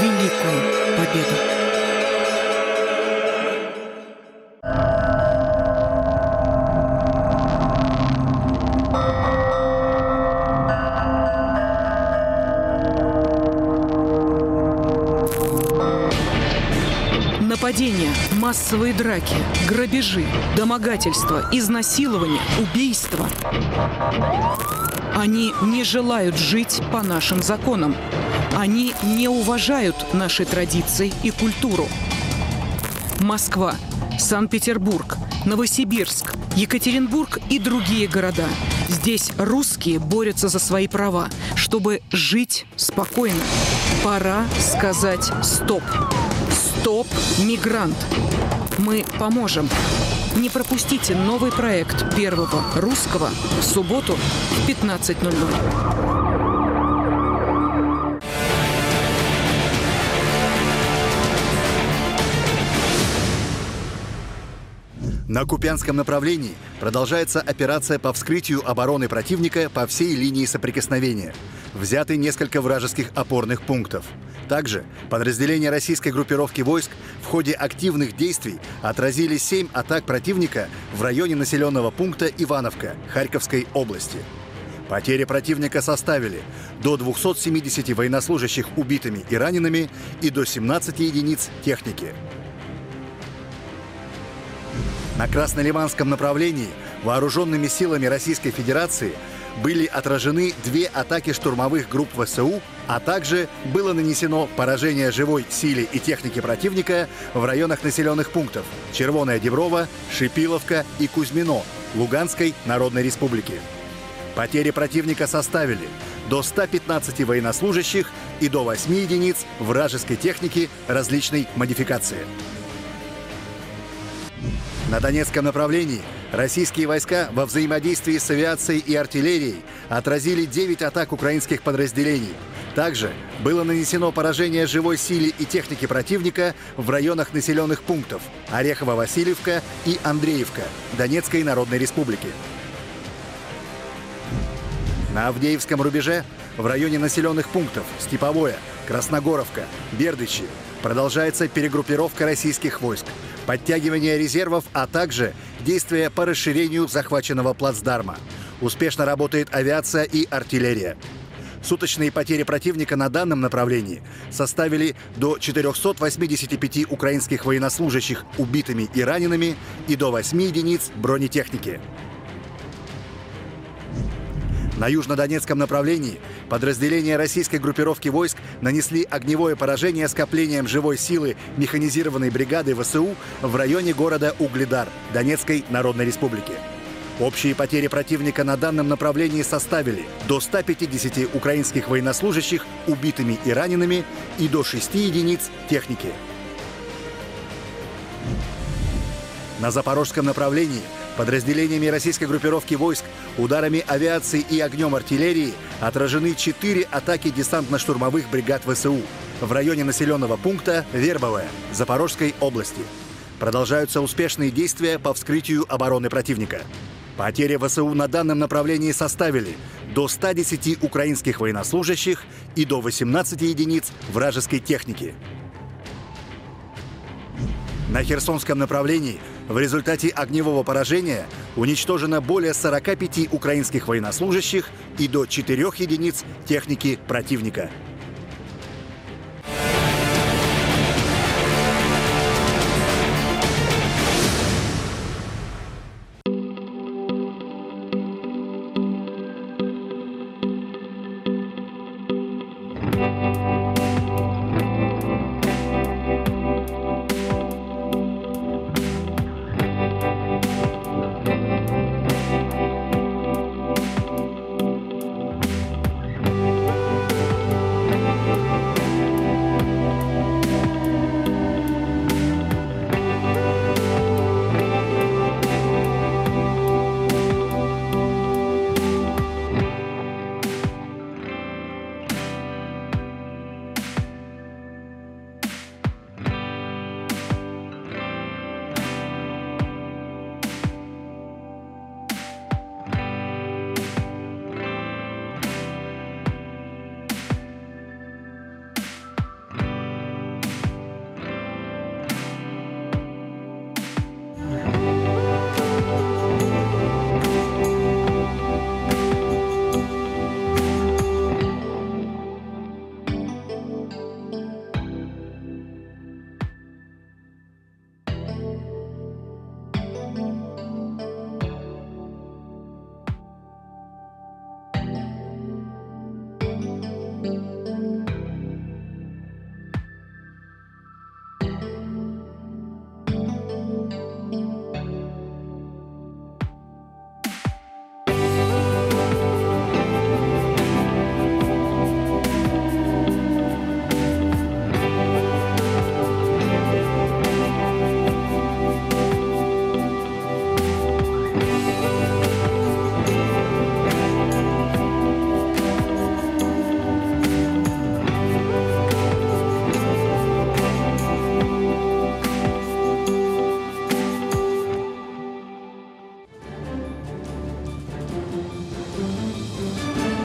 великую победу. Нападения, массовые драки, грабежи, домогательства, изнасилования, убийства. Они не желают жить по нашим законам. Они не уважают наши традиции и культуру. Москва, Санкт-Петербург, Новосибирск, Екатеринбург и другие города. Здесь русские борются за свои права, чтобы жить спокойно. Пора сказать «стоп». «Стоп, мигрант». Мы поможем. Не пропустите новый проект Первого Русского в субботу в 15.00. На Купянском направлении продолжается операция по вскрытию обороны противника по всей линии соприкосновения. Взяты несколько вражеских опорных пунктов. Также подразделения российской группировки войск в ходе активных действий отразили семь атак противника в районе населенного пункта Ивановка Харьковской области. Потери противника составили до 270 военнослужащих убитыми и ранеными и до 17 единиц техники. На Краснолиманском направлении вооруженными силами Российской Федерации были отражены две атаки штурмовых групп ВСУ, а также было нанесено поражение живой силе и технике противника в районах населенных пунктов Червоная Деброва, Шипиловка и Кузьмино Луганской Народной Республики. Потери противника составили до 115 военнослужащих и до 8 единиц вражеской техники различной модификации. На Донецком направлении российские войска во взаимодействии с авиацией и артиллерией отразили 9 атак украинских подразделений. Также было нанесено поражение живой силе и техники противника в районах населенных пунктов Орехово-Васильевка и Андреевка Донецкой Народной Республики. На Авдеевском рубеже в районе населенных пунктов Степовое, Красногоровка, Бердычи продолжается перегруппировка российских войск, подтягивание резервов, а также действия по расширению захваченного плацдарма. Успешно работает авиация и артиллерия. Суточные потери противника на данном направлении составили до 485 украинских военнослужащих убитыми и ранеными и до 8 единиц бронетехники. На южнодонецком направлении подразделения российской группировки войск нанесли огневое поражение скоплением живой силы механизированной бригады ВСУ в районе города Угледар Донецкой Народной Республики. Общие потери противника на данном направлении составили до 150 украинских военнослужащих убитыми и ранеными и до 6 единиц техники. На запорожском направлении Подразделениями российской группировки войск, ударами авиации и огнем артиллерии отражены четыре атаки десантно-штурмовых бригад ВСУ в районе населенного пункта Вербовое Запорожской области. Продолжаются успешные действия по вскрытию обороны противника. Потери ВСУ на данном направлении составили до 110 украинских военнослужащих и до 18 единиц вражеской техники. На Херсонском направлении в результате огневого поражения уничтожено более 45 украинских военнослужащих и до 4 единиц техники противника.